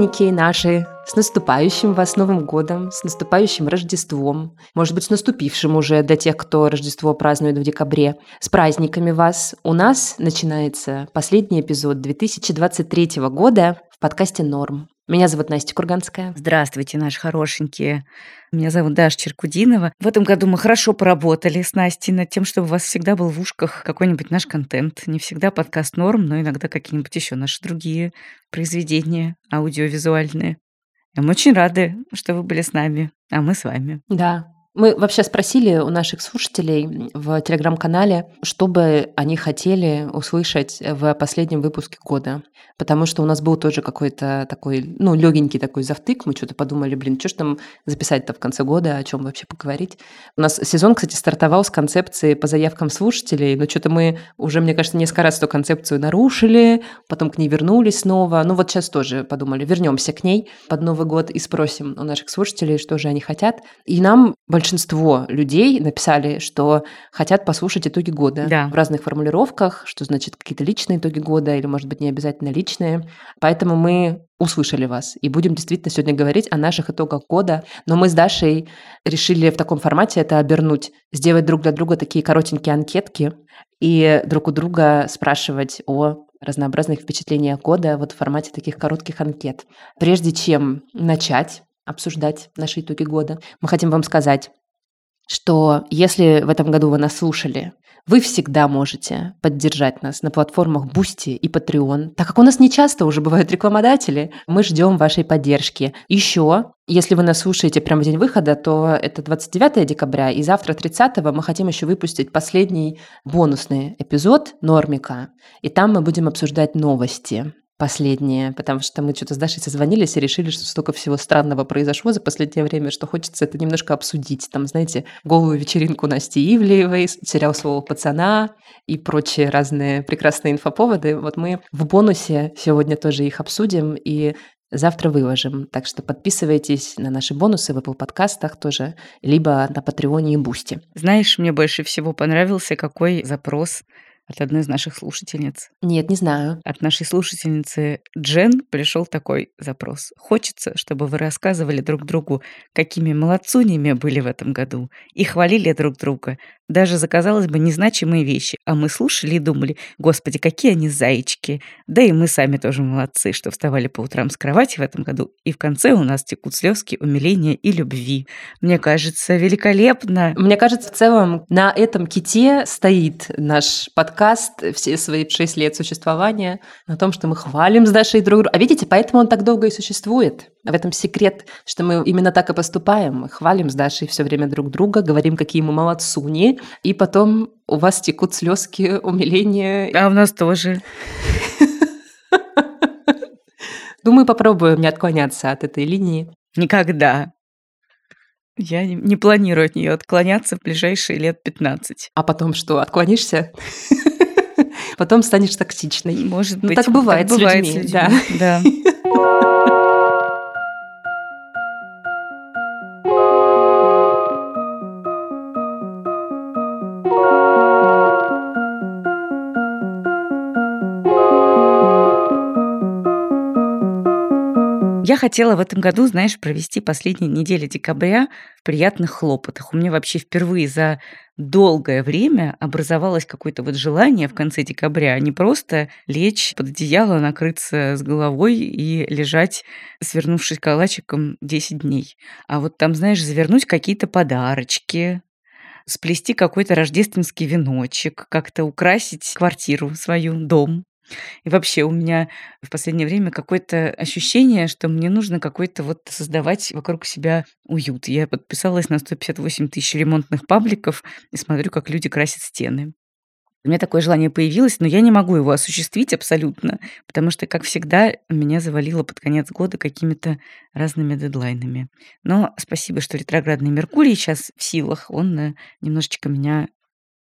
Любименькие наши, с наступающим вас Новым годом, с наступающим Рождеством, может быть, с наступившим уже для тех, кто Рождество празднует в декабре. С праздниками вас! У нас начинается последний эпизод 2023 года в подкасте «Норм». Меня зовут Настя Курганская. Здравствуйте, наши хорошенькие. Меня зовут Даша Черкудинова. В этом году мы хорошо поработали с Настей над тем, чтобы у вас всегда был в ушках какой-нибудь наш контент. Не всегда подкаст норм, но иногда какие-нибудь еще наши другие произведения аудиовизуальные. И мы очень рады, что вы были с нами, а мы с вами. Да, мы вообще спросили у наших слушателей в телеграм-канале, что бы они хотели услышать в последнем выпуске года. Потому что у нас был тоже какой-то такой, ну, легенький такой завтык. Мы что-то подумали, блин, что ж там записать-то в конце года, о чем вообще поговорить. У нас сезон, кстати, стартовал с концепции по заявкам слушателей, но что-то мы уже, мне кажется, несколько раз эту концепцию нарушили, потом к ней вернулись снова. Ну вот сейчас тоже подумали, вернемся к ней под Новый год и спросим у наших слушателей, что же они хотят. И нам большинство людей написали, что хотят послушать итоги года Да. в разных формулировках, что значит какие-то личные итоги года или, может быть, не обязательно личные. Поэтому мы услышали вас и будем действительно сегодня говорить о наших итогах года. Но мы с Дашей решили в таком формате это обернуть, сделать друг для друга такие коротенькие анкетки и друг у друга спрашивать о разнообразных впечатлениях года вот в формате таких коротких анкет. Прежде чем начать обсуждать наши итоги года, мы хотим вам сказать, что если в этом году вы нас слушали, вы всегда можете поддержать нас на платформах Boosty и Patreon. Так как у нас не часто уже бывают рекламодатели, мы ждем вашей поддержки. Еще, если вы нас слушаете прямо в день выхода, то это 29 декабря, и завтра 30 мы хотим еще выпустить последний бонусный эпизод Нормика. И там мы будем обсуждать новости последние, потому что мы что-то с Дашей созвонились и решили, что столько всего странного произошло за последнее время, что хочется это немножко обсудить. Там, знаете, голую вечеринку Насти Ивлеевой, сериал «Слово пацана» и прочие разные прекрасные инфоповоды. Вот мы в бонусе сегодня тоже их обсудим и завтра выложим. Так что подписывайтесь на наши бонусы в Apple подкастах тоже, либо на Patreon е и Boosty. Знаешь, мне больше всего понравился какой запрос от одной из наших слушательниц. Нет, не знаю. От нашей слушательницы Джен пришел такой запрос. Хочется, чтобы вы рассказывали друг другу, какими молодцунями были в этом году, и хвалили друг друга, даже за, казалось бы, незначимые вещи. А мы слушали и думали, господи, какие они зайчики. Да и мы сами тоже молодцы, что вставали по утрам с кровати в этом году, и в конце у нас текут слезки умиления и любви. Мне кажется, великолепно. Мне кажется, в целом на этом ките стоит наш подкаст все свои шесть лет существования на том, что мы хвалим с Дашей друг друга. А видите, поэтому он так долго и существует. В этом секрет, что мы именно так и поступаем. Мы хвалим с Дашей все время друг друга, говорим, какие мы молодцуни, и потом у вас текут слезки умиления. А у нас тоже. Думаю, попробуем не отклоняться от этой линии. Никогда. Я не, не планирую от нее отклоняться в ближайшие лет 15. А потом что, отклонишься? Потом станешь токсичной. Может ну, быть. так бывает, так бывает с людьми. с Да. людьми, да. Я хотела в этом году, знаешь, провести последние недели декабря в приятных хлопотах. У меня вообще впервые за долгое время образовалось какое-то вот желание в конце декабря не просто лечь под одеяло, накрыться с головой и лежать, свернувшись калачиком 10 дней. А вот там, знаешь, завернуть какие-то подарочки, сплести какой-то рождественский веночек, как-то украсить квартиру свою, дом. И вообще у меня в последнее время какое-то ощущение, что мне нужно какой-то вот создавать вокруг себя уют. Я подписалась на 158 тысяч ремонтных пабликов и смотрю, как люди красят стены. У меня такое желание появилось, но я не могу его осуществить абсолютно, потому что, как всегда, меня завалило под конец года какими-то разными дедлайнами. Но спасибо, что ретроградный Меркурий сейчас в силах, он э, немножечко меня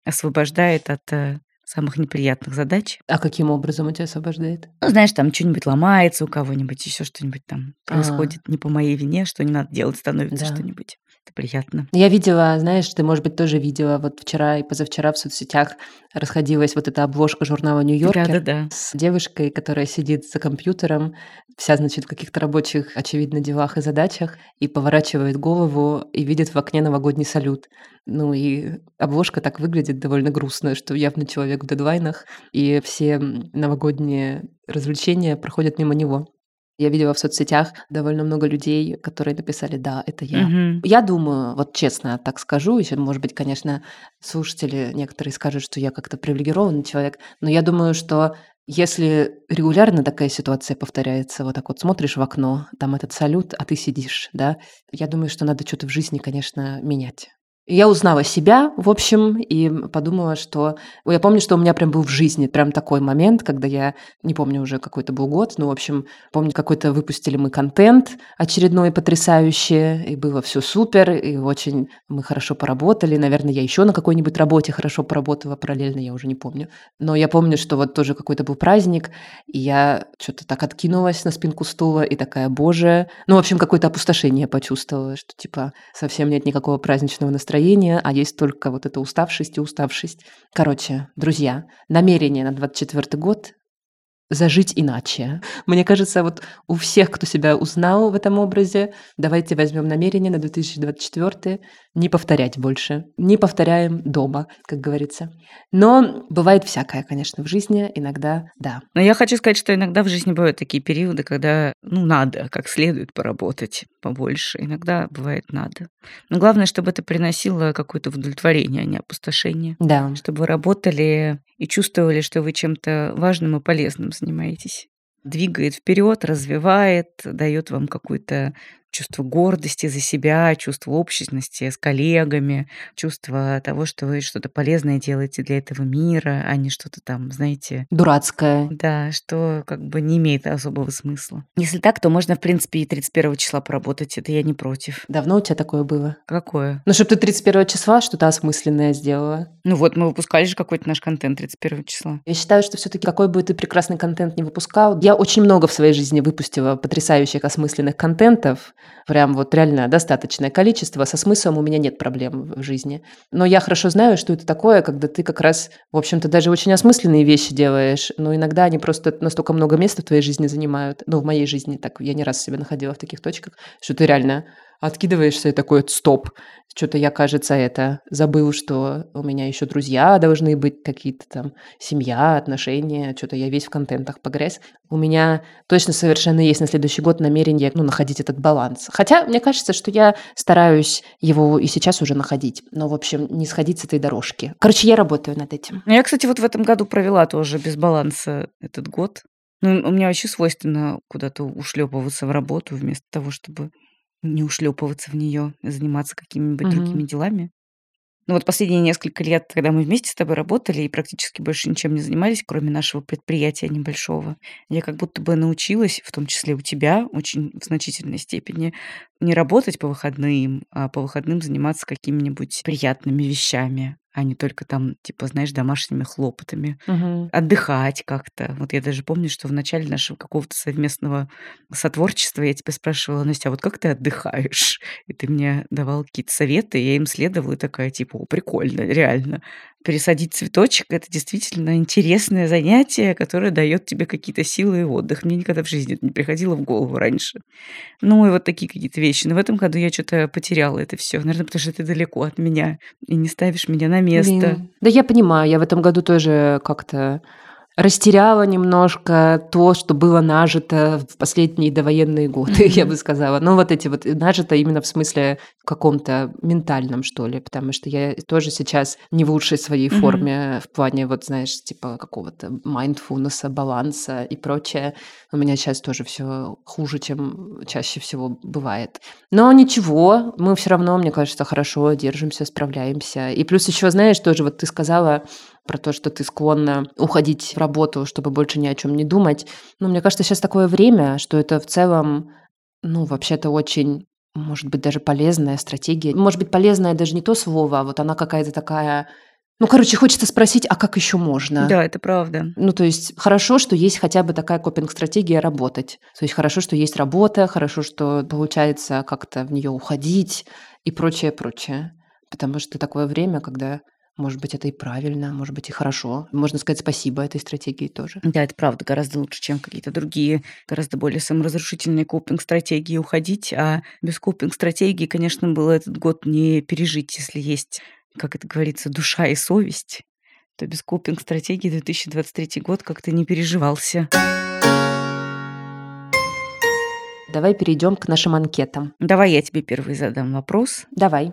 освобождает от э, самых неприятных задач. А каким образом он тебя освобождает? Ну, знаешь, там что-нибудь ломается у кого-нибудь, еще что-нибудь там А. происходит не по моей вине, что не надо делать, становится Да. что-нибудь. Это приятно. Я видела, знаешь, ты, может быть, тоже видела, вот вчера и позавчера в соцсетях расходилась вот эта обложка журнала «Нью-Йоркер» Да-да-да. с девушкой, которая сидит за компьютером, вся, значит, в каких-то рабочих, очевидно, делах и задачах, и поворачивает голову и видит в окне новогодний салют. Ну и обложка так выглядит довольно грустно, что явно человек в дедлайнах, и все новогодние развлечения проходят мимо него. Я видела в соцсетях довольно много людей, которые написали «Да, это я». Мгм. Я думаю, вот честно так скажу, еще, может быть, конечно, слушатели некоторые скажут, что я как-то привилегированный человек, но я думаю, что если регулярно такая ситуация повторяется, вот так вот смотришь в окно, там этот салют, а ты сидишь, да, я думаю, что надо что-то в жизни, конечно, менять. Я узнала себя, в общем, и подумала, что... Я помню, что у меня прям был в жизни прям такой момент, когда я, не помню уже какой-то был год, но, в общем, помню, какой-то выпустили мы контент очередной потрясающий, и было все супер, и очень мы хорошо поработали. Наверное, я еще на какой-нибудь работе хорошо поработала параллельно, я уже не помню. Но я помню, что вот тоже какой-то был праздник, и я что-то так откинулась на спинку стула, и такая, боже... Ну, в общем, какое-то опустошение почувствовала, что, типа, совсем нет никакого праздничного настроения, а есть только вот эта уставшесть и уставшесть. Короче, друзья, намерение на 24 год зажить иначе. Мне кажется, вот у всех, кто себя узнал в этом образе, давайте возьмем намерение на 2024 не повторять больше. Не повторяем дома, как говорится. Но бывает всякое, конечно, в жизни. Иногда, да. Но я хочу сказать, что иногда в жизни бывают такие периоды, когда, ну, надо как следует поработать побольше. Иногда бывает надо. Но главное, чтобы это приносило какое-то удовлетворение, а не опустошение. Да. Чтобы вы работали и чувствовали, что вы чем-то важным и полезным занимаетесь. Двигает вперед, развивает, дает вам какую-то чувство гордости за себя, чувство общности с коллегами, чувство того, что вы что-то полезное делаете для этого мира, а не что-то там, знаете, Дурацкое. да, что как бы не имеет особого смысла. Если так, то можно, в принципе, и 31 числа поработать. Это я не против. Давно у тебя такое было? Какое? Ну, чтобы ты 31 числа что-то осмысленное сделала. Ну вот, мы выпускали же какой-то наш контент 31 числа. Я считаю, что все-таки какой бы ты прекрасный контент не выпускал, я очень много в своей жизни выпустила потрясающих осмысленных контентов, прям вот реально достаточное количество, со смыслом у меня нет проблем в жизни. Но я хорошо знаю, что это такое, когда ты как раз, в общем-то, даже очень осмысленные вещи делаешь, но иногда они просто настолько много места в твоей жизни занимают, ну, в моей жизни так, я не раз себя находила в таких точках, что ты реально откидываешься и такой, стоп, что-то я, кажется, это забыл, что у меня еще друзья должны быть какие-то там, семья, отношения, что-то я весь в контентах погряз. У меня точно совершенно есть на следующий год намерение, ну, находить этот баланс. Хотя мне кажется, что я стараюсь его и сейчас уже находить. Но, в общем, не сходить с этой дорожки. Короче, я работаю над этим. Ну, Я, кстати, вот в этом году провела тоже без баланса этот год. Ну, у меня вообще свойственно куда-то ушлепываться в работу вместо того, чтобы не ушлепываться в нее, заниматься какими-нибудь Мгм. другими делами. Ну вот последние несколько лет, когда мы вместе с тобой работали и практически больше ничем не занимались, кроме нашего предприятия небольшого, я как будто бы научилась, в том числе у тебя, очень в значительной степени, не работать по выходным, а по выходным заниматься какими-нибудь приятными вещами, а не только там, типа, знаешь, домашними хлопотами Мгм. отдыхать как-то. Вот я даже помню, что в начале нашего какого-то совместного сотворчества я тебя спрашивала, Настя, а вот как ты отдыхаешь? И ты мне давал какие-то советы, я им следовала, и такая, типа, о, прикольно, реально. Пересадить цветочек– это действительно интересное занятие, которое дает тебе какие-то силы и отдых. Мне никогда в жизни это не приходило в голову раньше. Ну и вот такие какие-то вещи. Но в этом году я что-то потеряла это все. Наверное, потому что ты далеко от меня и не ставишь меня на место. Блин. Да я понимаю, я в этом году тоже как-то растеряла немножко то, что было нажито в последние довоенные годы, я бы сказала. Ну, вот эти вот, нажито именно в смысле каком-то ментальном, что ли, потому что я тоже сейчас не в лучшей своей форме в плане, вот, знаешь, типа какого-то майндфулнеса, баланса и прочее. У меня сейчас тоже все хуже, чем чаще всего бывает. Но ничего, мы все равно, мне кажется, хорошо держимся, справляемся. И плюс еще, знаешь, тоже вот ты сказала про то, что ты склонна уходить в работу, чтобы больше ни о чем не думать. Ну, мне кажется, сейчас такое время, что это в целом, ну, вообще-то очень, может быть, даже полезная стратегия. Может быть, полезная даже не то слово, а вот она какая-то такая Ну, короче, хочется спросить, а как еще можно? Да, это правда. Ну, то есть хорошо, что есть хотя бы такая копинг-стратегия работать. То есть хорошо, что есть работа, хорошо, что получается как-то в нее уходить и прочее, прочее. Потому что такое время, когда может быть, это и правильно, может быть, и хорошо. Можно сказать спасибо этой стратегии тоже. Да, это правда гораздо лучше, чем какие-то другие, гораздо более саморазрушительные копинг-стратегии уходить. А без копинг-стратегии, конечно, было этот год не пережить, если есть, как это говорится, душа и совесть то без копинг-стратегии 2023 год как-то не переживался. Давай перейдем к нашим анкетам. Давай я тебе первый задам вопрос. Давай.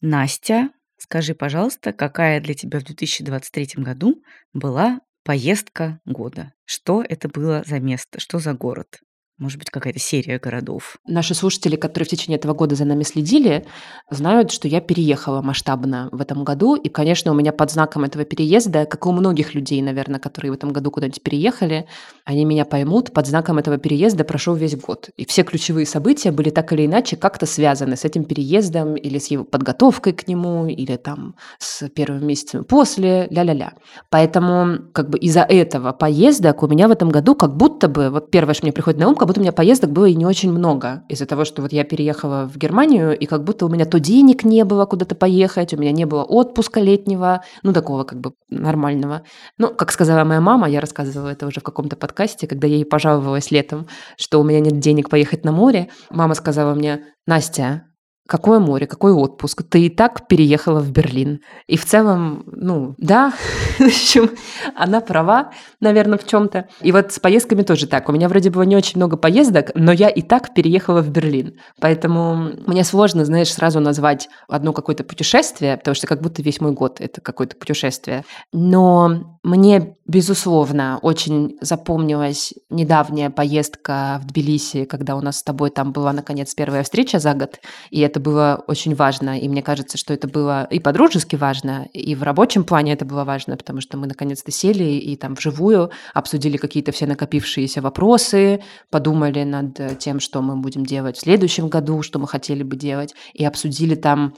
Настя Скажи, пожалуйста, какая для тебя в 2023 году была поездка года? Что это было за место? Что за город? Может быть, какая-то серия городов. Наши слушатели, которые в течение этого года за нами следили, знают, что я переехала масштабно в этом году. И, конечно, у меня под знаком этого переезда, как и у многих людей, наверное, которые в этом году куда-нибудь переехали, они меня поймут, под знаком этого переезда прошел весь год. И все ключевые события были так или иначе как-то связаны с этим переездом или с его подготовкой к нему, или там с первым месяцем после, ля-ля-ля. Поэтому как бы из-за этого поездок у меня в этом году как будто бы, вот первое, что мне приходит на ум, как будто у меня поездок было и не очень много. Из-за того, что вот я переехала в Германию, и как будто у меня то денег не было куда-то поехать, у меня не было отпуска летнего, ну, такого как бы нормального. Ну, как сказала моя мама, я рассказывала это уже в каком-то подкасте, когда я ей пожаловалась летом, что у меня нет денег поехать на море. Мама сказала мне, Настя, Какое море, какой отпуск? Ты и так переехала в Берлин. И в целом, ну, да, в общем, она права, наверное, в чем-то. И вот с поездками тоже так. У меня вроде было не очень много поездок, но я и так переехала в Берлин. Поэтому мне сложно, знаешь, сразу назвать одно какое-то путешествие, потому что как будто весь мой год это какое-то путешествие. Но мне, безусловно, очень запомнилась недавняя поездка в Тбилиси, когда у нас с тобой там была, наконец, первая встреча за год. И это было очень важно. И мне кажется, что это было и по-дружески важно, и в рабочем плане это было важно, потому что мы наконец-то сели и там вживую обсудили какие-то все накопившиеся вопросы, подумали над тем, что мы будем делать в следующем году, что мы хотели бы делать, и обсудили там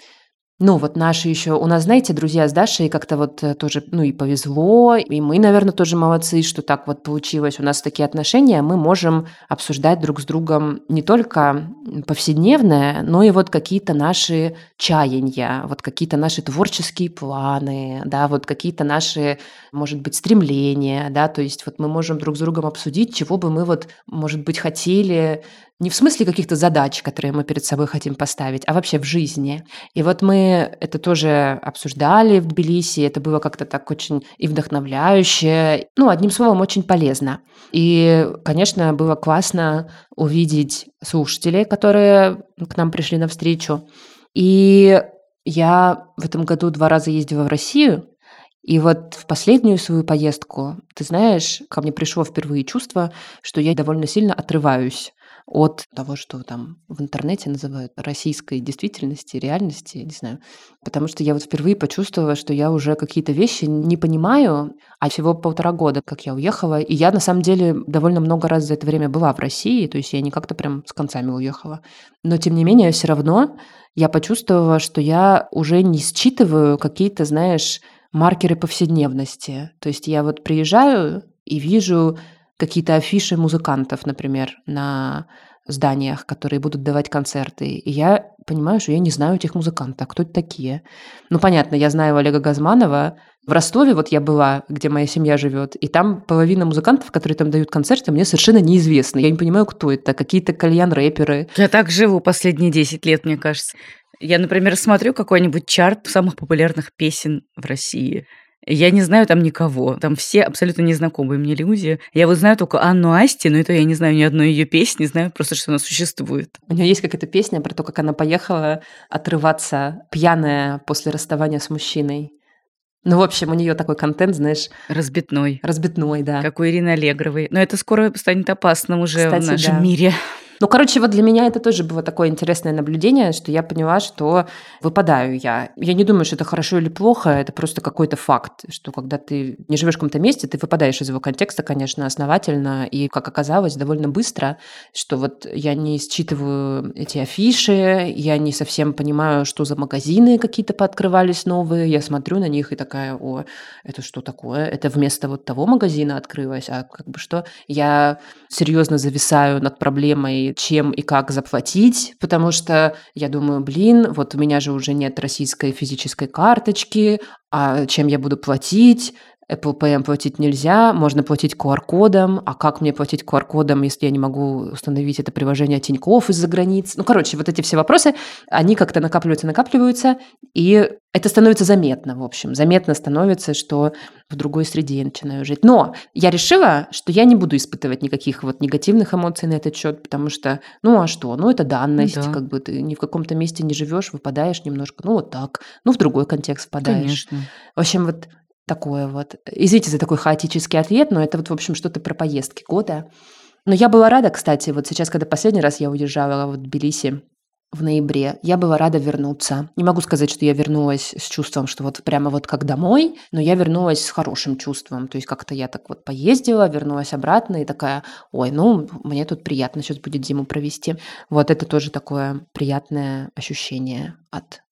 ну, вот наши еще... У нас, знаете, друзья с Дашей как-то вот э, тоже, ну, и повезло, и мы, наверное, тоже молодцы, что так вот получилось. У нас такие отношения, мы можем обсуждать друг с другом не только повседневное, но и вот какие-то наши чаяния, вот какие-то наши творческие планы, да, вот какие-то наши, может быть, стремления, да, то есть вот мы можем друг с другом обсудить, чего бы мы вот, может быть, хотели не в смысле каких-то задач, которые мы перед собой хотим поставить, а вообще в жизни. И вот мы это тоже обсуждали в Тбилиси, это было как-то так очень и вдохновляюще, ну, одним словом, очень полезно. И, конечно, было классно увидеть слушателей, которые к нам пришли навстречу. И я в этом году два раза ездила в Россию, и вот в последнюю свою поездку, ты знаешь, ко мне пришло впервые чувство, что я довольно сильно отрываюсь от того, что там в интернете называют российской действительности, реальности, не знаю. Потому что я вот впервые почувствовала, что я уже какие-то вещи не понимаю, а всего полтора года, как я уехала. И я, на самом деле, довольно много раз за это время была в России, то есть я не как-то прям с концами уехала. Но, тем не менее, все равно я почувствовала, что я уже не считываю какие-то, знаешь, маркеры повседневности. То есть я вот приезжаю и вижу какие-то афиши музыкантов, например, на зданиях, которые будут давать концерты. И я понимаю, что я не знаю этих музыкантов. Кто это такие? Ну, понятно, я знаю Олега Газманова. В Ростове вот я была, где моя семья живет, и там половина музыкантов, которые там дают концерты, мне совершенно неизвестны. Я не понимаю, кто это. Какие-то кальян-рэперы. Я так живу последние 10 лет, мне кажется. Я, например, смотрю какой-нибудь чарт самых популярных песен в России – я не знаю там никого. Там все абсолютно незнакомые мне люди. Я вот знаю только Анну Асти, но это я не знаю ни одной ее песни, знаю просто, что она существует. У нее есть какая-то песня про то, как она поехала отрываться пьяная после расставания с мужчиной. Ну, в общем, у нее такой контент, знаешь... Разбитной. Разбитной, да. Как у Ирины Аллегровой. Но это скоро станет опасным уже Кстати, в нашем да. мире. Ну, короче, вот для меня это тоже было такое интересное наблюдение, что я поняла, что выпадаю я. Я не думаю, что это хорошо или плохо, это просто какой-то факт, что когда ты не живешь в каком-то месте, ты выпадаешь из его контекста, конечно, основательно, и, как оказалось, довольно быстро, что вот я не считываю эти афиши, я не совсем понимаю, что за магазины какие-то пооткрывались новые, я смотрю на них и такая, о, это что такое? Это вместо вот того магазина открылось, а как бы что? Я серьезно зависаю над проблемой, чем и как заплатить, потому что я думаю, блин, вот у меня же уже нет российской физической карточки, а чем я буду платить? Apple Pay платить нельзя, можно платить QR-кодом, а как мне платить QR-кодом, если я не могу установить это приложение Тинькофф из-за границ? Ну, короче, вот эти все вопросы, они как-то накапливаются, накапливаются, и это становится заметно, в общем. Заметно становится, что в другой среде я начинаю жить. Но я решила, что я не буду испытывать никаких вот негативных эмоций на этот счет, потому что, ну а что? Ну это данность, да. как бы ты ни в каком-то месте не живешь, выпадаешь немножко, ну вот так, ну в другой контекст впадаешь. Конечно. В общем, вот Такое вот. Извините за такой хаотический ответ, но это вот, в общем, что-то про поездки года. Но я была рада, кстати, вот сейчас, когда последний раз я уезжала в Тбилиси в ноябре, я была рада вернуться. Не могу сказать, что я вернулась с чувством, что вот прямо вот как домой, но я вернулась с хорошим чувством. То есть как-то я так вот поездила, вернулась обратно и такая, ой, ну, мне тут приятно сейчас будет зиму провести. Вот это тоже такое приятное ощущение от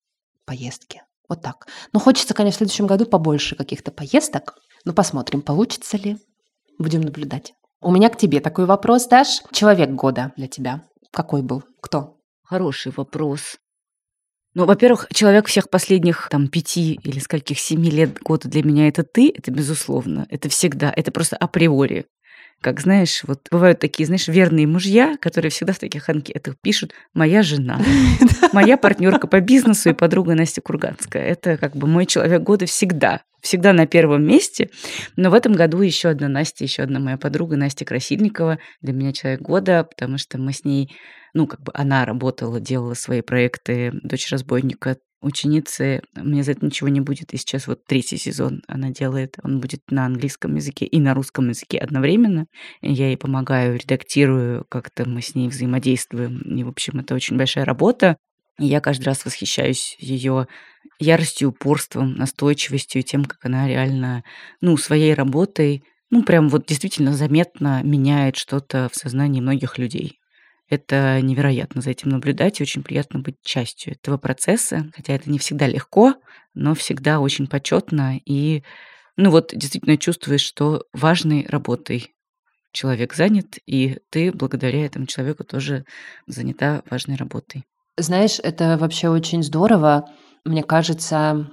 поездки. Вот так. Но хочется, конечно, в следующем году побольше каких-то поездок. Ну, посмотрим, получится ли. Будем наблюдать. У меня к тебе такой вопрос, Даш. Человек года для тебя. Какой был? Кто? Хороший вопрос. Ну, во-первых, человек всех последних там пяти или скольких семи лет года для меня это ты, это безусловно, это всегда, это просто априори. Как знаешь, вот бывают такие, знаешь, верные мужья, которые всегда в таких анкетах пишут «моя жена», «моя партнерка по бизнесу» и подруга Настя Курганская. Это как бы мой человек года всегда всегда на первом месте. Но в этом году еще одна Настя, еще одна моя подруга Настя Красильникова. Для меня человек года, потому что мы с ней, ну, как бы она работала, делала свои проекты «Дочь разбойника», ученицы, мне за это ничего не будет. И сейчас вот третий сезон она делает, он будет на английском языке и на русском языке одновременно. Я ей помогаю, редактирую, как-то мы с ней взаимодействуем. И, в общем, это очень большая работа. И я каждый раз восхищаюсь ее яростью, упорством, настойчивостью тем, как она реально, ну, своей работой, ну, прям вот действительно заметно меняет что-то в сознании многих людей. Это невероятно за этим наблюдать, и очень приятно быть частью этого процесса, хотя это не всегда легко, но всегда очень почетно, и, ну вот, действительно чувствуешь, что важной работой человек занят, и ты благодаря этому человеку тоже занята важной работой. Знаешь, это вообще очень здорово. Мне кажется,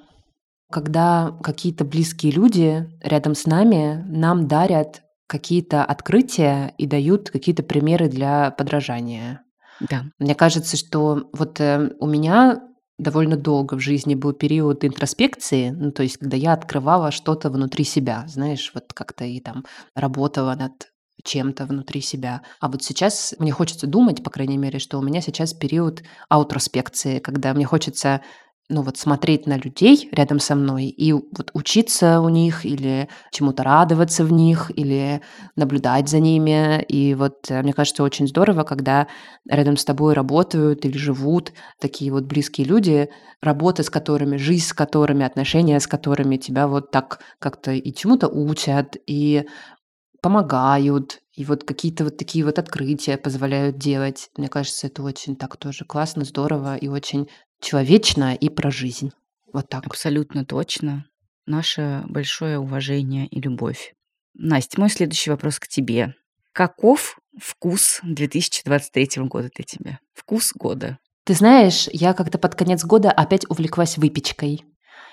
когда какие-то близкие люди рядом с нами нам дарят какие-то открытия и дают какие-то примеры для подражания. Да. Мне кажется, что вот э, у меня довольно долго в жизни был период интроспекции, ну, то есть когда я открывала что-то внутри себя, знаешь, вот как-то и там работала над чем-то внутри себя. А вот сейчас мне хочется думать, по крайней мере, что у меня сейчас период аутроспекции, когда мне хочется ну вот смотреть на людей рядом со мной и вот учиться у них или чему-то радоваться в них или наблюдать за ними. И вот э, мне кажется очень здорово, когда рядом с тобой работают или живут такие вот близкие люди, работа с которыми, жизнь с которыми, отношения с которыми тебя вот так как-то и чему-то учат, и помогают, и вот какие-то вот такие вот открытия позволяют делать. Мне кажется, это очень так тоже классно, здорово и очень человечно и про жизнь. Вот так. Абсолютно точно. Наше большое уважение и любовь. Настя, мой следующий вопрос к тебе. Каков вкус 2023 года для тебя? Вкус года. Ты знаешь, я как-то под конец года опять увлеклась выпечкой.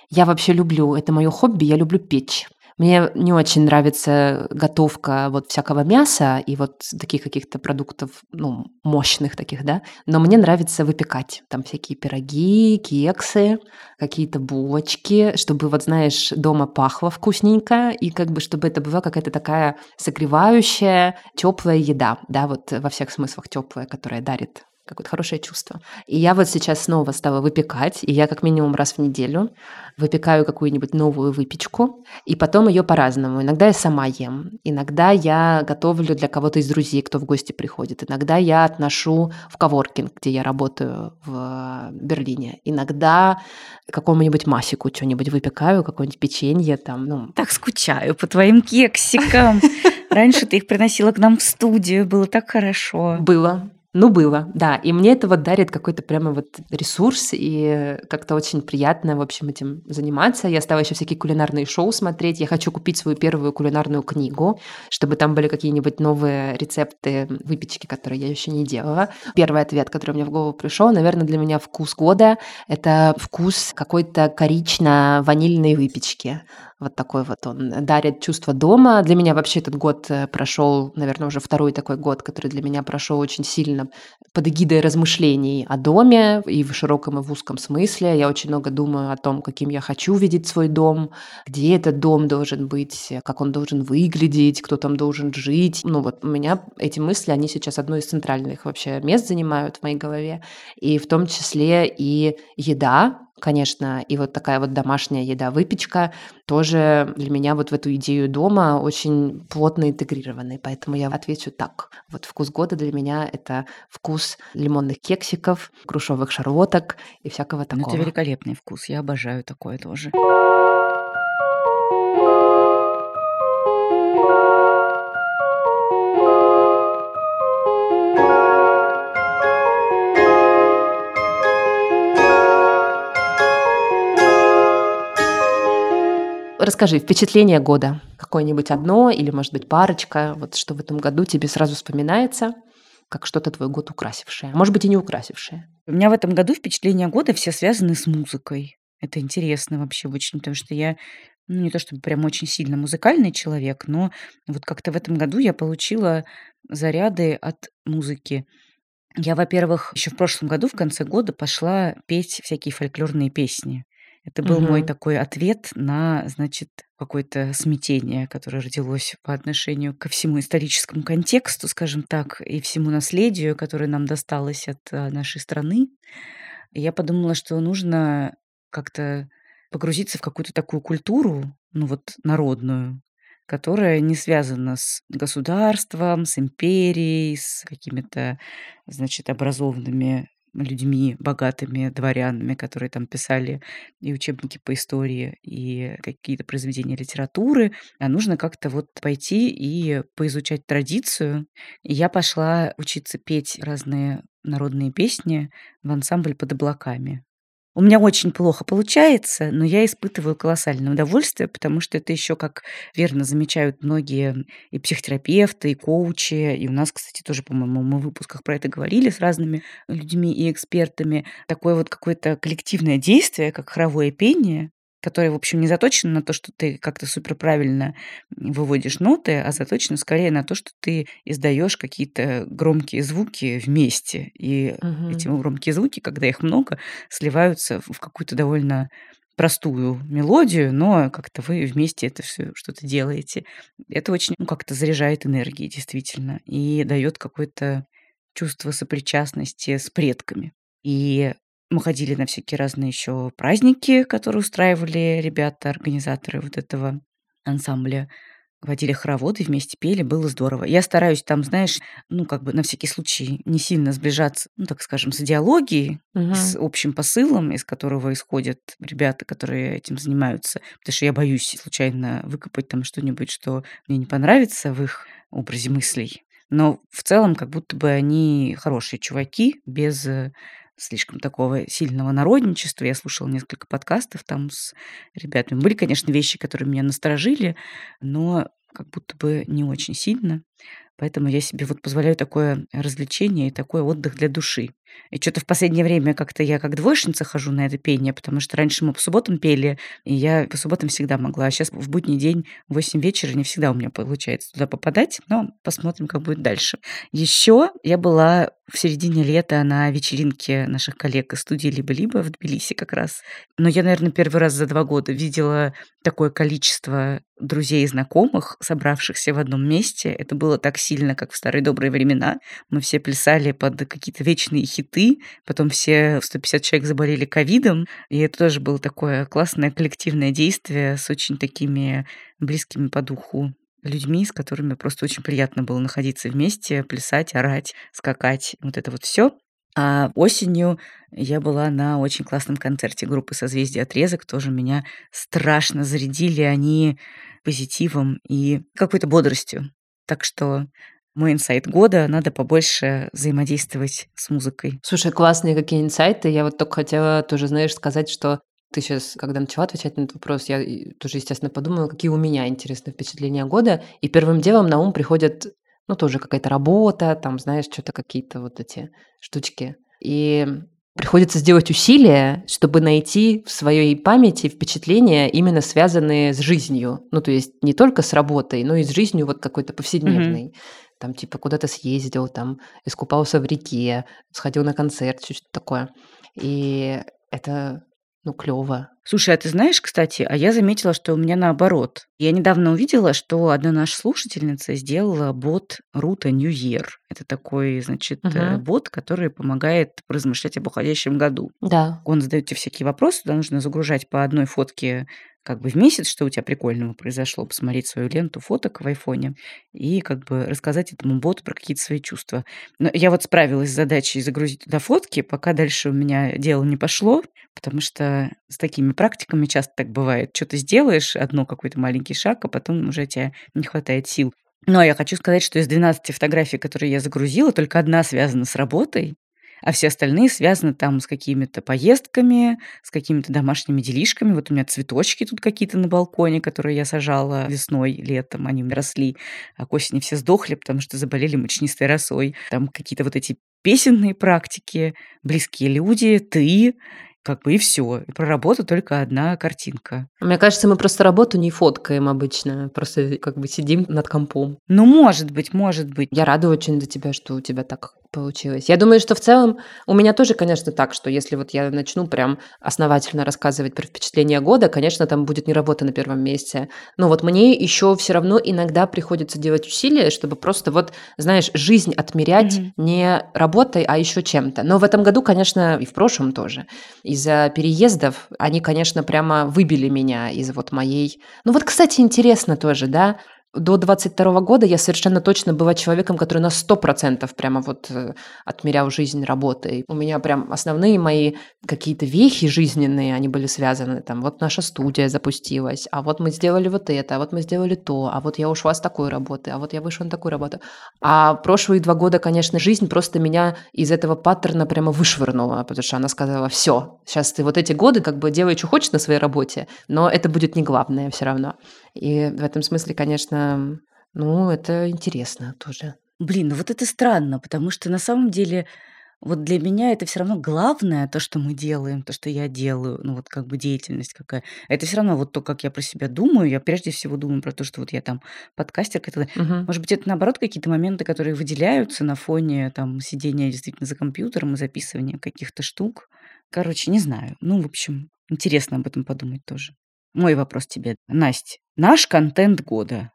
Я вообще люблю, это мое хобби, я люблю печь. Мне не очень нравится готовка вот всякого мяса и вот таких каких-то продуктов, ну, мощных таких, да. Но мне нравится выпекать. Там всякие пироги, кексы, какие-то булочки, чтобы, вот знаешь, дома пахло вкусненько, и как бы чтобы это была какая-то такая согревающая, теплая еда, да, вот во всех смыслах теплая, которая дарит какое-то хорошее чувство. И я вот сейчас снова стала выпекать, и я как минимум раз в неделю выпекаю какую-нибудь новую выпечку, и потом ее по-разному. Иногда я сама ем, иногда я готовлю для кого-то из друзей, кто в гости приходит, иногда я отношу в коворкинг, где я работаю в Берлине, иногда какому-нибудь масику что-нибудь выпекаю, какое-нибудь печенье там, ну. Так скучаю по твоим кексикам. Раньше ты их приносила к нам в студию, было так хорошо. Было, ну, было, да. И мне это вот дарит какой-то прямо вот ресурс, и как-то очень приятно, в общем, этим заниматься. Я стала еще всякие кулинарные шоу смотреть. Я хочу купить свою первую кулинарную книгу, чтобы там были какие-нибудь новые рецепты выпечки, которые я еще не делала. Первый ответ, который мне в голову пришел, наверное, для меня вкус года – это вкус какой-то корично-ванильной выпечки. Вот такой вот он дарит чувство дома. Для меня вообще этот год э, прошел, наверное, уже второй такой год, который для меня прошел очень сильно под эгидой размышлений о доме и в широком и в узком смысле. Я очень много думаю о том, каким я хочу видеть свой дом, где этот дом должен быть, как он должен выглядеть, кто там должен жить. Ну вот у меня эти мысли, они сейчас одно из центральных вообще мест занимают в моей голове. И в том числе и еда, конечно, и вот такая вот домашняя еда, выпечка тоже для меня вот в эту идею дома очень плотно интегрированы. Поэтому я отвечу так. Вот вкус года для меня это вкус лимонных кексиков, грушевых шарлоток и всякого такого. Ну, это великолепный вкус. Я обожаю такое тоже. Расскажи, впечатление года. Какое-нибудь одно или, может быть, парочка. Вот что в этом году тебе сразу вспоминается, как что-то твой год украсившее. Может быть, и не украсившее. У меня в этом году впечатления года все связаны с музыкой. Это интересно вообще очень, потому что я ну, не то чтобы прям очень сильно музыкальный человек, но вот как-то в этом году я получила заряды от музыки. Я, во-первых, еще в прошлом году, в конце года, пошла петь всякие фольклорные песни. Это был мой такой ответ на, значит, какое-то смятение, которое родилось по отношению ко всему историческому контексту, скажем так, и всему наследию, которое нам досталось от а, нашей страны. И я подумала, что нужно как-то погрузиться в какую-то такую культуру, ну вот народную, которая не связана с государством, с империей, с какими-то, значит, образованными людьми, богатыми дворянами, которые там писали и учебники по истории, и какие-то произведения литературы, а нужно как-то вот пойти и поизучать традицию. И я пошла учиться петь разные народные песни в ансамбль под облаками. У меня очень плохо получается, но я испытываю колоссальное удовольствие, потому что это еще, как верно замечают многие и психотерапевты, и коучи, и у нас, кстати, тоже, по-моему, мы в выпусках про это говорили с разными людьми и экспертами, такое вот какое-то коллективное действие, как хоровое пение, которая, в общем, не заточена на то, что ты как-то супер правильно выводишь ноты, а заточена скорее на то, что ты издаешь какие-то громкие звуки вместе. И угу. эти громкие звуки, когда их много, сливаются в какую-то довольно простую мелодию, но как-то вы вместе это все что-то делаете. Это очень ну, как-то заряжает энергией, действительно, и дает какое-то чувство сопричастности с предками. И мы ходили на всякие разные еще праздники, которые устраивали ребята, организаторы вот этого ансамбля. Водили хороводы, вместе пели, было здорово. Я стараюсь там, знаешь, ну, как бы на всякий случай не сильно сближаться, ну, так скажем, с идеологией, угу. с общим посылом, из которого исходят ребята, которые этим занимаются. Потому что я боюсь случайно выкопать там что-нибудь, что мне не понравится в их образе мыслей. Но в целом, как будто бы они хорошие чуваки, без э, слишком такого сильного народничества. Я слушала несколько подкастов там с ребятами. Были, конечно, вещи, которые меня насторожили, но как будто бы не очень сильно. Поэтому я себе вот позволяю такое развлечение и такой отдых для души. И что-то в последнее время как-то я как двоечница хожу на это пение, потому что раньше мы по субботам пели, и я по субботам всегда могла. А сейчас в будний день в 8 вечера не всегда у меня получается туда попадать, но посмотрим, как будет дальше. Еще я была в середине лета на вечеринке наших коллег из студии «Либо-либо» в Тбилиси как раз. Но я, наверное, первый раз за два года видела такое количество друзей и знакомых, собравшихся в одном месте. Это было так сильно, как в старые добрые времена. Мы все плясали под какие-то вечные хиты, потом все 150 человек заболели ковидом, и это тоже было такое классное коллективное действие с очень такими близкими по духу людьми, с которыми просто очень приятно было находиться вместе, плясать, орать, скакать, вот это вот все. А осенью я была на очень классном концерте группы «Созвездие отрезок». Тоже меня страшно зарядили они позитивом и какой-то бодростью. Так что мой инсайт года, надо побольше взаимодействовать с музыкой. Слушай, классные какие инсайты. Я вот только хотела тоже, знаешь, сказать, что ты сейчас, когда начала отвечать на этот вопрос, я тоже, естественно, подумала, какие у меня интересные впечатления года. И первым делом на ум приходит, ну, тоже какая-то работа, там, знаешь, что-то какие-то вот эти штучки. И приходится сделать усилия, чтобы найти в своей памяти впечатления, именно связанные с жизнью. Ну, то есть не только с работой, но и с жизнью вот какой-то повседневной. Mm-hmm. Там типа куда-то съездил, там искупался в реке, сходил на концерт, что-то такое. И это ну, клево. Слушай, а ты знаешь, кстати, а я заметила, что у меня наоборот. Я недавно увидела, что одна наша слушательница сделала бот Рута New Year. Это такой, значит, угу. бот, который помогает размышлять об уходящем году. Да. Он задает тебе всякие вопросы, туда нужно загружать по одной фотке как бы в месяц, что у тебя прикольного произошло, посмотреть свою ленту фоток в айфоне и как бы рассказать этому боту про какие-то свои чувства. Но я вот справилась с задачей загрузить туда фотки, пока дальше у меня дело не пошло, потому что с такими практиками часто так бывает. Что ты сделаешь, одно какой-то маленький шаг, а потом уже тебе не хватает сил. Но я хочу сказать, что из 12 фотографий, которые я загрузила, только одна связана с работой, а все остальные связаны там с какими-то поездками, с какими-то домашними делишками. Вот у меня цветочки тут какие-то на балконе, которые я сажала весной, летом, они росли, а к осени все сдохли, потому что заболели мучнистой росой. Там какие-то вот эти песенные практики, близкие люди, ты, как бы и все. И про работу только одна картинка. Мне кажется, мы просто работу не фоткаем обычно. Просто как бы сидим над компом. Ну, может быть, может быть. Я рада очень за тебя, что у тебя так получилось. Я думаю, что в целом у меня тоже, конечно, так, что если вот я начну прям основательно рассказывать про впечатление года, конечно, там будет не работа на первом месте. Но вот мне еще все равно иногда приходится делать усилия, чтобы просто вот, знаешь, жизнь отмерять mm-hmm. не работой, а еще чем-то. Но в этом году, конечно, и в прошлом тоже. Из-за переездов они, конечно, прямо выбили меня из вот моей... Ну вот, кстати, интересно тоже, да, до 22 года я совершенно точно была человеком, который на 100% прямо вот э, отмерял жизнь работой. У меня прям основные мои какие-то вехи жизненные, они были связаны. Там вот наша студия запустилась, а вот мы сделали вот это, а вот мы сделали то, а вот я ушла с такой работы, а вот я вышла на такую работу. А прошлые два года, конечно, жизнь просто меня из этого паттерна прямо вышвырнула, потому что она сказала, все, сейчас ты вот эти годы как бы делай, что хочешь на своей работе, но это будет не главное все равно. И в этом смысле, конечно, ну, это интересно тоже. Блин, ну вот это странно, потому что на самом деле вот для меня это все равно главное, то, что мы делаем, то, что я делаю, ну вот как бы деятельность какая. Это все равно вот то, как я про себя думаю. Я прежде всего думаю про то, что вот я там подкастер. какая Мгм. Может быть, это наоборот какие-то моменты, которые выделяются на фоне там сидения действительно за компьютером и записывания каких-то штук. Короче, не знаю. Ну, в общем, интересно об этом подумать тоже. Мой вопрос тебе, Настя. Наш контент года.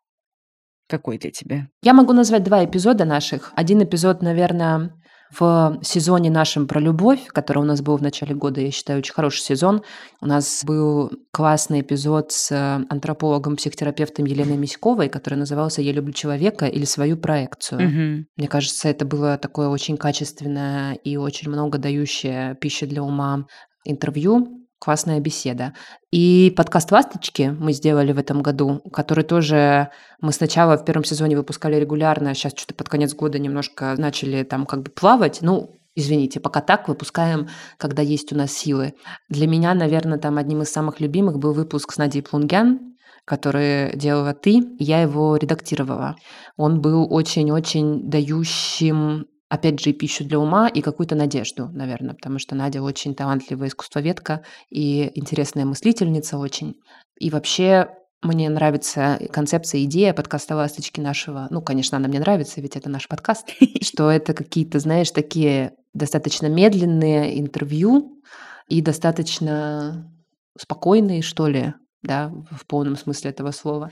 Какой для тебя? Я могу назвать два эпизода наших. Один эпизод, наверное, в сезоне нашем про любовь, который у нас был в начале года, я считаю, очень хороший сезон. У нас был классный эпизод с антропологом, психотерапевтом Еленой Миськовой, который назывался «Я люблю человека» или «Свою проекцию». Угу. Мне кажется, это было такое очень качественное и очень много дающее пищи для ума интервью классная беседа. И подкаст «Ласточки» мы сделали в этом году, который тоже мы сначала в первом сезоне выпускали регулярно, сейчас что-то под конец года немножко начали там как бы плавать. Ну, извините, пока так выпускаем, когда есть у нас силы. Для меня, наверное, там одним из самых любимых был выпуск с Надей Плунгян, который делала ты, я его редактировала. Он был очень-очень дающим опять же, и пищу для ума, и какую-то надежду, наверное, потому что Надя очень талантливая искусствоведка и интересная мыслительница очень. И вообще мне нравится концепция, идея подкаста «Ласточки» нашего. Ну, конечно, она мне нравится, ведь это наш подкаст. Что это какие-то, знаешь, такие достаточно медленные интервью и достаточно спокойные, что ли, да, в полном смысле этого слова.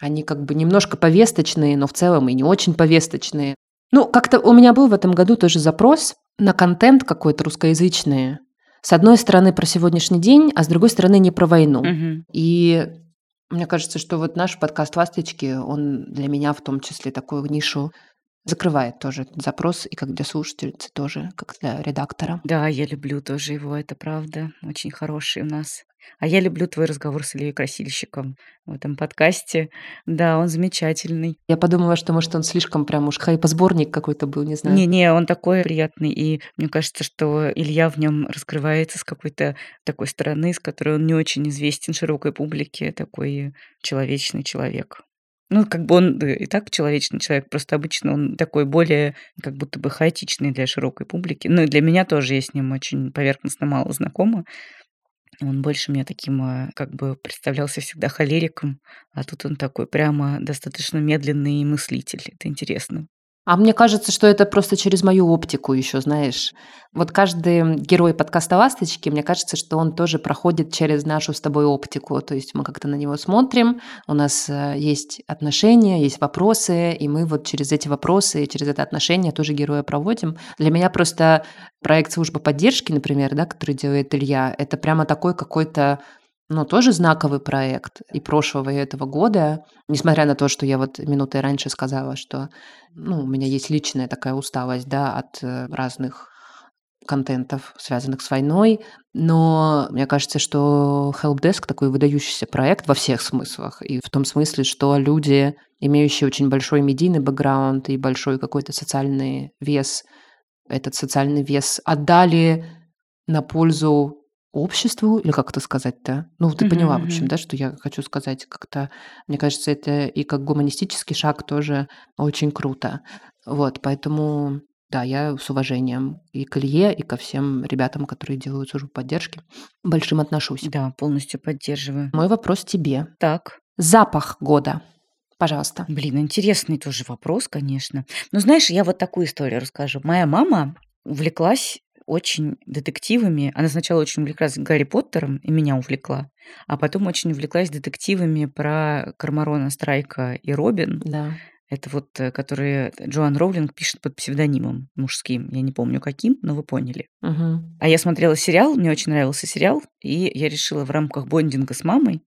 Они как бы немножко повесточные, но в целом и не очень повесточные. Ну, как-то у меня был в этом году тоже запрос на контент какой-то русскоязычный. С одной стороны про сегодняшний день, а с другой стороны не про войну. Мгм. И мне кажется, что вот наш подкаст «Ласточки», он для меня в том числе такую нишу закрывает тоже этот запрос, и как для слушательницы тоже, как для редактора. Да, я люблю тоже его, это правда. Очень хороший у нас. А я люблю твой разговор с Ильей Красильщиком в этом подкасте. Да, он замечательный. Я подумала, что, может, он слишком прям уж хайпосборник какой-то был, не знаю. Не-не, он такой приятный, и мне кажется, что Илья в нем раскрывается с какой-то такой стороны, с которой он не очень известен широкой публике, такой человечный человек. Ну, как бы он э, и так человечный человек, просто обычно он такой более как будто бы хаотичный для широкой публики. Ну, и для меня тоже я с ним очень поверхностно мало знакома. Он больше мне таким, э, как бы представлялся всегда холериком, а тут он такой прямо достаточно медленный мыслитель. Это интересно. А мне кажется, что это просто через мою оптику еще, знаешь. Вот каждый герой подкаста «Ласточки», мне кажется, что он тоже проходит через нашу с тобой оптику. То есть мы как-то на него смотрим, у нас э, есть отношения, есть вопросы, и мы вот через эти вопросы, через это отношение тоже героя проводим. Для меня просто проект «Служба поддержки», например, да, который делает Илья, это прямо такой какой-то ну, тоже знаковый проект и прошлого, и этого года. Несмотря на то, что я вот минутой раньше сказала, что ну, у меня есть личная такая усталость да, от э, разных контентов, связанных с войной. Но мне кажется, что Helpdesk такой выдающийся проект во всех смыслах. И в том смысле, что люди, имеющие очень большой медийный бэкграунд и большой какой-то социальный вес, этот социальный вес отдали на пользу обществу, или как это сказать-то? Ну, ты поняла, в общем, да, что я хочу сказать как-то. Мне кажется, это и как гуманистический шаг тоже очень круто. Вот, поэтому, да, я с уважением и к Илье, и ко всем ребятам, которые делают службу поддержки, большим отношусь. Да, полностью поддерживаю. Мой вопрос тебе. Так. Запах года. Пожалуйста. Блин, интересный тоже вопрос, конечно. Но знаешь, я вот такую историю расскажу. Моя мама увлеклась очень детективами. Она сначала очень увлеклась Гарри Поттером и меня увлекла, а потом очень увлеклась детективами про Кармарона Страйка и Робин. Да. Это вот, э, которые Джоан Роулинг пишет под псевдонимом мужским. Я не помню каким, но вы поняли. Мгм. А я смотрела сериал, мне очень нравился сериал, и я решила в рамках бондинга с мамой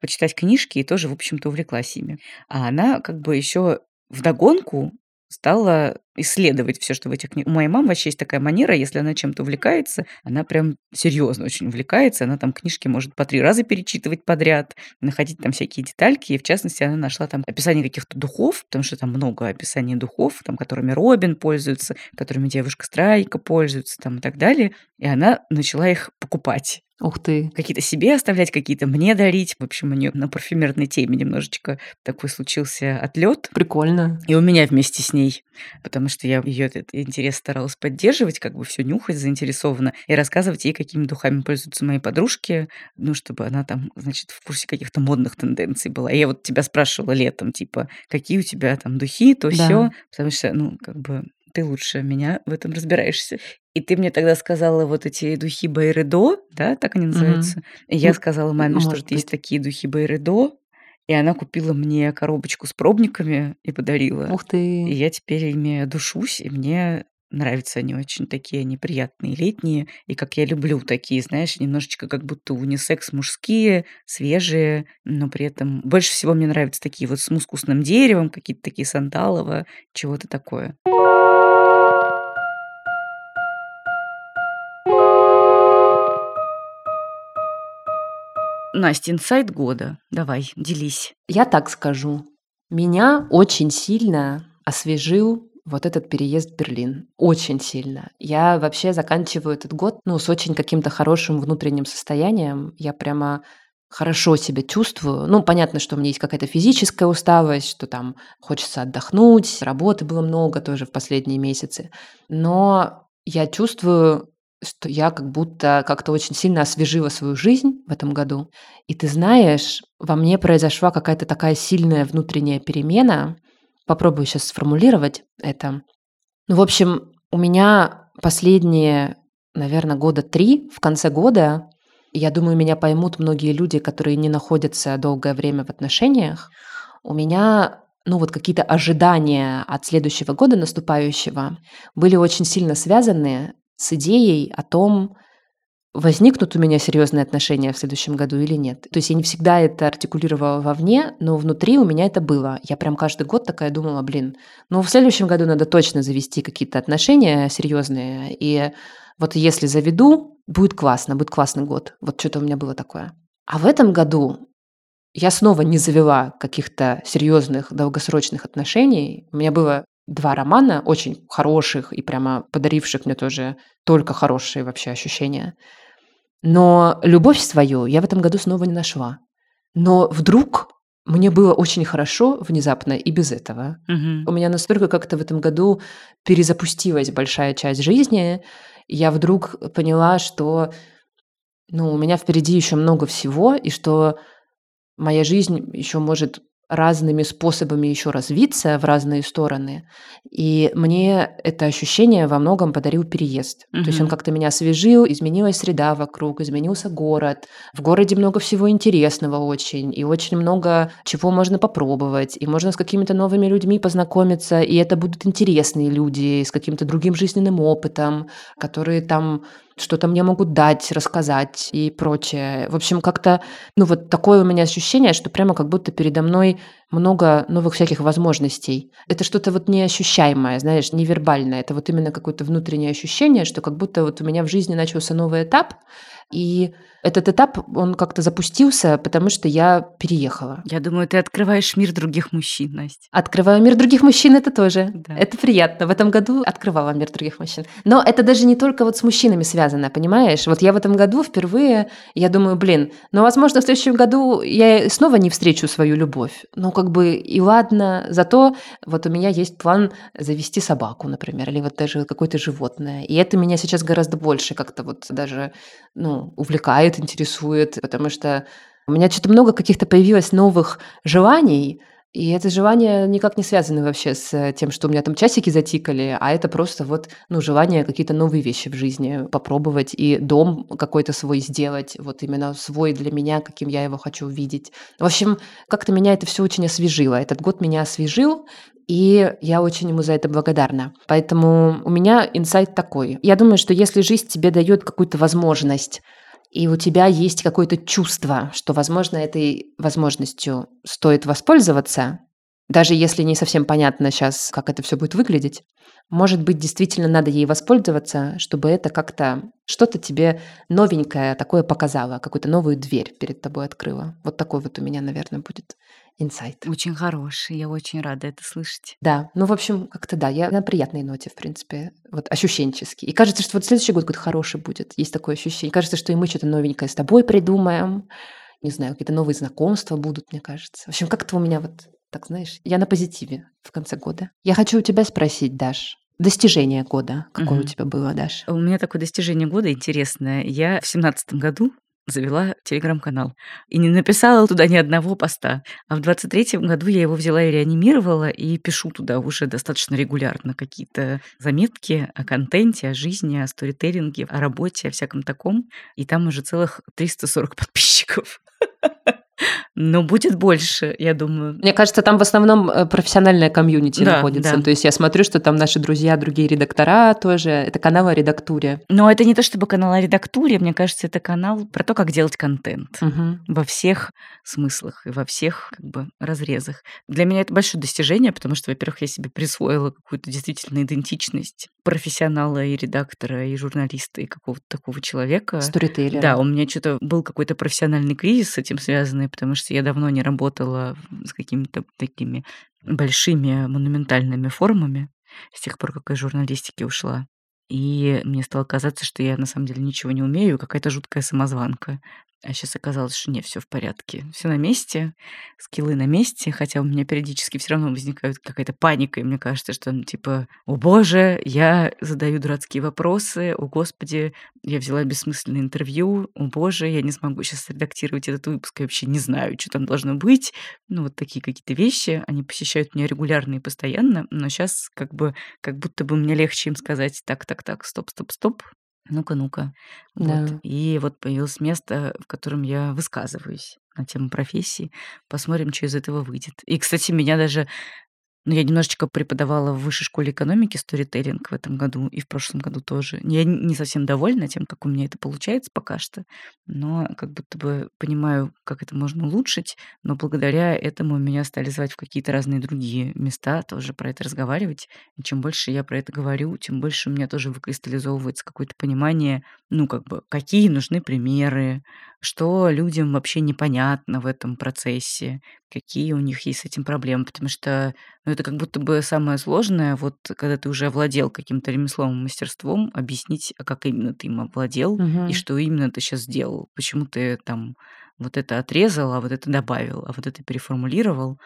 почитать книжки и тоже, в общем-то, увлеклась ими. А она как бы еще вдогонку стала исследовать все, что в этих книгах. У моей мамы вообще есть такая манера, если она чем-то увлекается, она прям серьезно очень увлекается, она там книжки может по три раза перечитывать подряд, находить там всякие детальки, и в частности она нашла там описание каких-то духов, потому что там много описаний духов, там, которыми Робин пользуется, которыми девушка Страйка пользуется, там и так далее, и она начала их покупать. Ух ты. Какие-то себе оставлять, какие-то мне дарить. В общем, у нее на парфюмерной теме немножечко такой случился отлет. Прикольно. И у меня вместе с ней, потому что я ее этот интерес старалась поддерживать, как бы все нюхать заинтересованно и рассказывать ей, какими духами пользуются мои подружки, ну, чтобы она там, значит, в курсе каких-то модных тенденций была. И я вот тебя спрашивала летом, типа, какие у тебя там духи, то Да. все, потому что, ну, как бы ты лучше меня в этом разбираешься. И ты мне тогда сказала вот эти духи Байредо, да, так они называются. И я сказала маме, что может вот есть такие духи Байредо, и она купила мне коробочку с пробниками и подарила. Ух И ты. я теперь ими душусь, и мне нравятся они очень такие неприятные, летние. И как я люблю такие, знаешь, немножечко как будто унисекс мужские, свежие, но при этом больше всего мне нравятся такие вот с мускусным деревом, какие-то такие сандалово, чего-то такое. Настя, инсайт года. Давай, делись. Я так скажу. Меня очень сильно освежил вот этот переезд в Берлин. Очень сильно. Я вообще заканчиваю этот год, ну, с очень каким-то хорошим внутренним состоянием. Я прямо хорошо себя чувствую. Ну, понятно, что у меня есть какая-то физическая усталость, что там хочется отдохнуть, работы было много тоже в последние месяцы. Но я чувствую, что я как будто как-то очень сильно освежила свою жизнь в этом году. И ты знаешь, во мне произошла какая-то такая сильная внутренняя перемена. Попробую сейчас сформулировать это. Ну, в общем, у меня последние, наверное, года три в конце года, я думаю, меня поймут многие люди, которые не находятся долгое время в отношениях, у меня ну вот какие-то ожидания от следующего года наступающего были очень сильно связаны с идеей о том, возникнут у меня серьезные отношения в следующем году или нет. То есть я не всегда это артикулировала вовне, но внутри у меня это было. Я прям каждый год такая думала, блин, ну в следующем году надо точно завести какие-то отношения серьезные. И вот если заведу, будет классно, будет классный год. Вот что-то у меня было такое. А в этом году я снова не завела каких-то серьезных долгосрочных отношений. У меня было два романа, очень хороших и прямо подаривших мне тоже только хорошие вообще ощущения. Но любовь свою я в этом году снова не нашла. Но вдруг мне было очень хорошо внезапно и без этого. Мгм. У меня настолько как-то в этом году перезапустилась большая часть жизни. Я вдруг поняла, что ну, у меня впереди еще много всего, и что моя жизнь еще может разными способами еще развиться в разные стороны. И мне это ощущение во многом подарил переезд. То есть он как-то меня освежил, изменилась среда вокруг, изменился город. В городе много всего интересного очень, и очень много чего можно попробовать, и можно с какими-то новыми людьми познакомиться, и это будут интересные люди с каким-то другим жизненным опытом, которые там что-то мне могут дать, рассказать и прочее. В общем, как-то, ну вот такое у меня ощущение, что прямо как будто передо мной много новых всяких возможностей. Это что-то вот неощущаемое, знаешь, невербальное. Это вот именно какое-то внутреннее ощущение, что как будто вот у меня в жизни начался новый этап, и этот этап, он как-то запустился, потому что я переехала. Я думаю, ты открываешь мир других мужчин, Настя. Открываю мир других мужчин, это тоже. Да. Это приятно. В этом году открывала мир других мужчин. Но это даже не только вот с мужчинами связано, понимаешь? Вот я в этом году впервые, я думаю, блин, ну, возможно, в следующем году я снова не встречу свою любовь. Ну, как бы и ладно. Зато вот у меня есть план завести собаку, например, или вот даже какое-то животное. И это меня сейчас гораздо больше как-то вот даже, ну, увлекает, интересует, потому что у меня что-то много каких-то появилось новых желаний, и это желание никак не связано вообще с тем, что у меня там часики затикали, а это просто вот, ну, желание какие-то новые вещи в жизни попробовать и дом какой-то свой сделать, вот именно свой для меня, каким я его хочу увидеть. В общем, как-то меня это все очень освежило. Этот год меня освежил, и я очень ему за это благодарна. Поэтому у меня инсайт такой. Я думаю, что если жизнь тебе дает какую-то возможность и у тебя есть какое-то чувство, что, возможно, этой возможностью стоит воспользоваться, даже если не совсем понятно сейчас, как это все будет выглядеть, может быть, действительно надо ей воспользоваться, чтобы это как-то что-то тебе новенькое такое показало, какую-то новую дверь перед тобой открыло. Вот такой вот у меня, наверное, будет инсайт. Очень хороший, я очень рада это слышать. Да, ну, в общем, как-то да, я на приятной ноте, в принципе, вот ощущенчески. И кажется, что вот следующий год какой-то хороший будет. Есть такое ощущение. Кажется, что и мы что-то новенькое с тобой придумаем. Не знаю, какие-то новые знакомства будут, мне кажется. В общем, как-то у меня вот, так знаешь, я на позитиве в конце года. Я хочу у тебя спросить, Даш, достижение года. Какое Мгм. у тебя было, Даш? У меня такое достижение года интересное. Я в семнадцатом году завела телеграм-канал и не написала туда ни одного поста. А в двадцать третьем году я его взяла и реанимировала, и пишу туда уже достаточно регулярно какие-то заметки о контенте, о жизни, о сторителлинге, о работе, о всяком таком. И там уже целых 340 подписчиков. Но будет больше, я думаю. Мне кажется, там в основном э, профессиональная комьюнити Да, находится. да. То есть я смотрю, что там наши друзья, другие редактора тоже. Это канал о редактуре. Но это не то чтобы канал о редактуре, мне кажется, это канал про то, как делать контент. Мгм. во всех смыслах и во всех как бы разрезах. Для меня это большое достижение, потому что, во-первых, я себе присвоила какую-то действительно идентичность профессионала и редактора, и журналиста, и какого-то такого человека. Сторителлера. Да, у меня что-то был какой-то профессиональный кризис с этим связанный, потому что я давно не работала с какими-то такими большими монументальными формами с тех пор, как я из журналистики ушла. И мне стало казаться, что я на самом деле ничего не умею, какая-то жуткая самозванка. А сейчас оказалось, что нет, все в порядке. Все на месте, скиллы на месте, хотя у меня периодически все равно возникает какая-то паника, и мне кажется, что ну, типа, о боже, я задаю дурацкие вопросы, о господи, я взяла бессмысленное интервью, о боже, я не смогу сейчас редактировать этот выпуск, я вообще не знаю, что там должно быть. Ну, вот такие какие-то вещи, они посещают меня регулярно и постоянно, но сейчас как бы, как будто бы мне легче им сказать, так, так, так, стоп, стоп, стоп, ну-ка, ну-ка. Да. Вот. И вот появилось место, в котором я высказываюсь. на тему профессии. Посмотрим, что из этого выйдет. И, кстати, меня даже ну, я немножечко преподавала в высшей школе экономики сторителлинг в этом году и в прошлом году тоже. Я не совсем довольна тем, как у меня это получается пока что, но как будто бы понимаю, как это можно улучшить, но благодаря этому меня стали звать в какие-то разные другие места, тоже про это разговаривать. И чем больше я про это говорю, тем больше у меня тоже выкристаллизовывается какое-то понимание, ну, как бы, какие нужны примеры, что людям вообще непонятно в этом процессе, какие у них есть с этим проблемы. Потому что ну, это как будто бы самое сложное, вот когда ты уже овладел каким-то ремеслом, мастерством, объяснить, а как именно ты им овладел и Мгм. что именно ты сейчас сделал. Почему ты там вот это отрезал, а вот это добавил, а вот это переформулировал,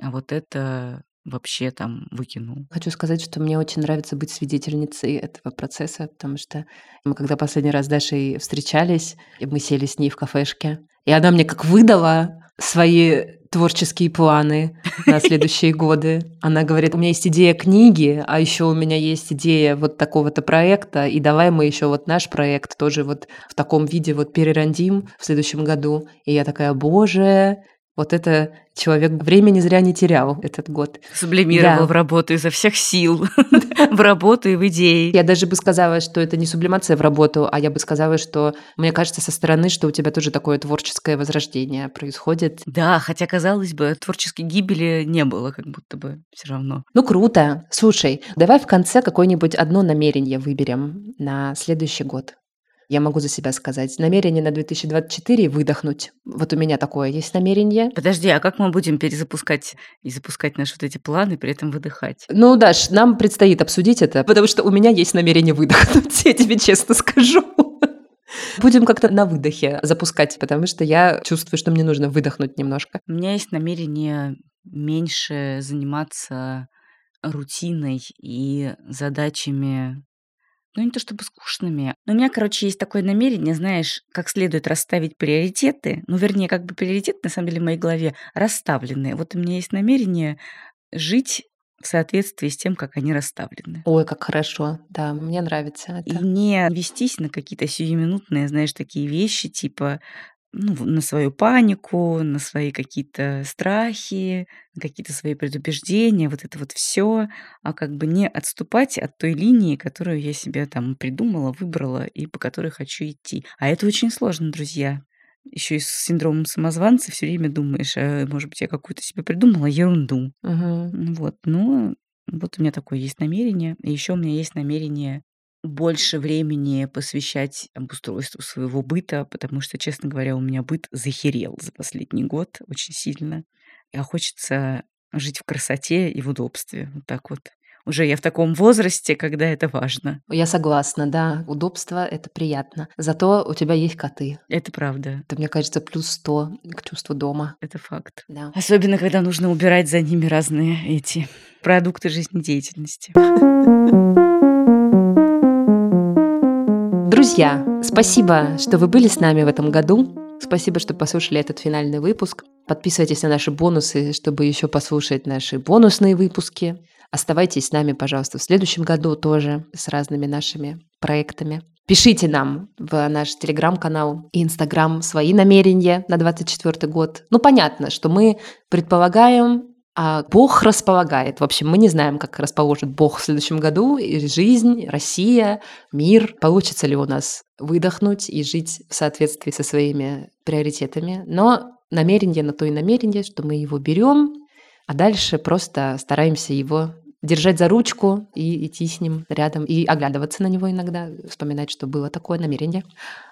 а вот это вообще там выкинул. Хочу сказать, что мне очень нравится быть свидетельницей этого процесса, потому что мы когда последний раз с Дашей встречались, мы сели с ней в кафешке, и она мне как выдала свои творческие планы на следующие годы. Она говорит, у меня есть идея книги, а еще у меня есть идея вот такого-то проекта, и давай мы еще вот наш проект тоже вот в таком виде вот перерандим в следующем году. И я такая, боже, вот это человек времени зря не терял этот год. Сублимировал Да. в работу изо всех сил. В работу и в идеи. Я даже бы сказала, что это не сублимация в работу, а я бы сказала, что мне кажется со стороны, что у тебя тоже такое творческое возрождение происходит. Да, хотя, казалось бы, творческой гибели не было, как будто бы все равно. Ну круто. Слушай, давай в конце какое-нибудь одно намерение выберем на следующий год. Я могу за себя сказать. Намерение на 2024 выдохнуть. Вот у меня такое есть намерение. Подожди, а как мы будем перезапускать и запускать наши вот эти планы, при этом выдыхать? Ну, Даш, нам предстоит обсудить это, потому что у меня есть намерение выдохнуть, я тебе честно скажу. Будем как-то на выдохе запускать, потому что я чувствую, что мне нужно выдохнуть немножко. У меня есть намерение меньше заниматься рутиной и задачами, ну не то чтобы скучными, но у меня, короче, есть такое намерение, знаешь, как следует расставить приоритеты, ну вернее, как бы приоритеты, на самом деле, в моей голове расставлены. Вот у меня есть намерение жить в соответствии с тем, как они расставлены. Ой, как хорошо. Да, мне нравится И это. не вестись на какие-то сиюминутные, знаешь, такие вещи, типа ну, в- на свою панику, на свои какие-то страхи, на какие-то свои предубеждения, вот это вот все, а как бы не отступать от той линии, которую я себе там придумала, выбрала и по которой хочу идти. А это очень сложно, друзья. Еще и с синдромом самозванца все время думаешь, а, может быть, я какую-то себе придумала ерунду. Мгм. Вот, ну, вот у меня такое есть намерение. И еще у меня есть намерение больше времени посвящать обустройству своего быта, потому что, честно говоря, у меня быт захерел за последний год очень сильно. А хочется жить в красоте и в удобстве. Вот так вот. Уже я в таком возрасте, когда это важно. Я согласна, да. Удобство — это приятно. Зато у тебя есть коты. Это правда. Это, мне кажется, плюс 100 к чувству дома. Это факт. Да. Особенно, когда нужно убирать за ними разные эти продукты жизнедеятельности. Друзья, спасибо, что вы были с нами в этом году. Спасибо, что послушали этот финальный выпуск. Подписывайтесь на наши бонусы, чтобы еще послушать наши бонусные выпуски. Оставайтесь с нами, пожалуйста, в следующем году тоже с разными нашими проектами. Пишите нам в наш телеграм-канал и инстаграм свои намерения на 2024 год. Ну, понятно, что мы предполагаем, а Бог располагает. В общем, мы не знаем, как расположит Бог в следующем году, и жизнь, Россия, мир. Получится ли у нас выдохнуть и жить в соответствии со своими приоритетами. Но намерение на то и намерение, что мы его берем, а дальше просто стараемся его держать за ручку и идти с ним рядом, и оглядываться на него иногда, вспоминать, что было такое намерение.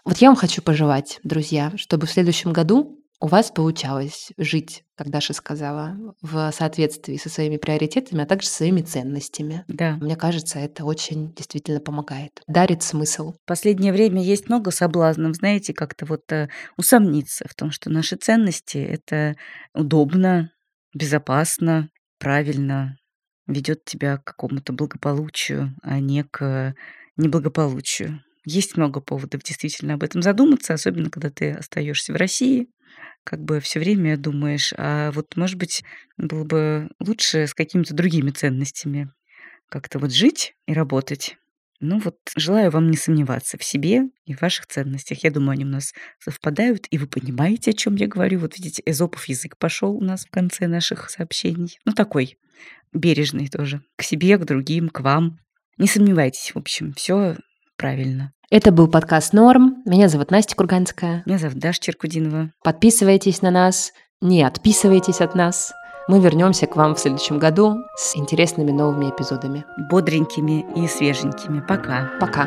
Вот я вам хочу пожелать, друзья, чтобы в следующем году у вас получалось жить, как Даша сказала, в соответствии со своими приоритетами, а также со своими ценностями. Да. Мне кажется, это очень действительно помогает. Дарит смысл. В последнее время есть много соблазнов, знаете, как-то вот э, усомниться в том, что наши ценности — это удобно, безопасно, правильно, ведет тебя к какому-то благополучию, а не к неблагополучию. Есть много поводов действительно об этом задуматься, особенно когда ты остаешься в России, как бы все время думаешь, а вот, может быть, было бы лучше с какими-то другими ценностями как-то вот жить и работать. Ну вот, желаю вам не сомневаться в себе и в ваших ценностях. Я думаю, они у нас совпадают, и вы понимаете, о чем я говорю. Вот видите, эзопов язык пошел у нас в конце наших сообщений. Ну такой бережный тоже. К себе, к другим, к вам. Не сомневайтесь, в общем, все правильно. Это был подкаст «Норм». Меня зовут Настя Курганская. Меня зовут Даша Черкудинова. Подписывайтесь на нас, не отписывайтесь от нас. Мы вернемся к вам в следующем году с интересными новыми эпизодами. Бодренькими и свеженькими. Пока. Пока.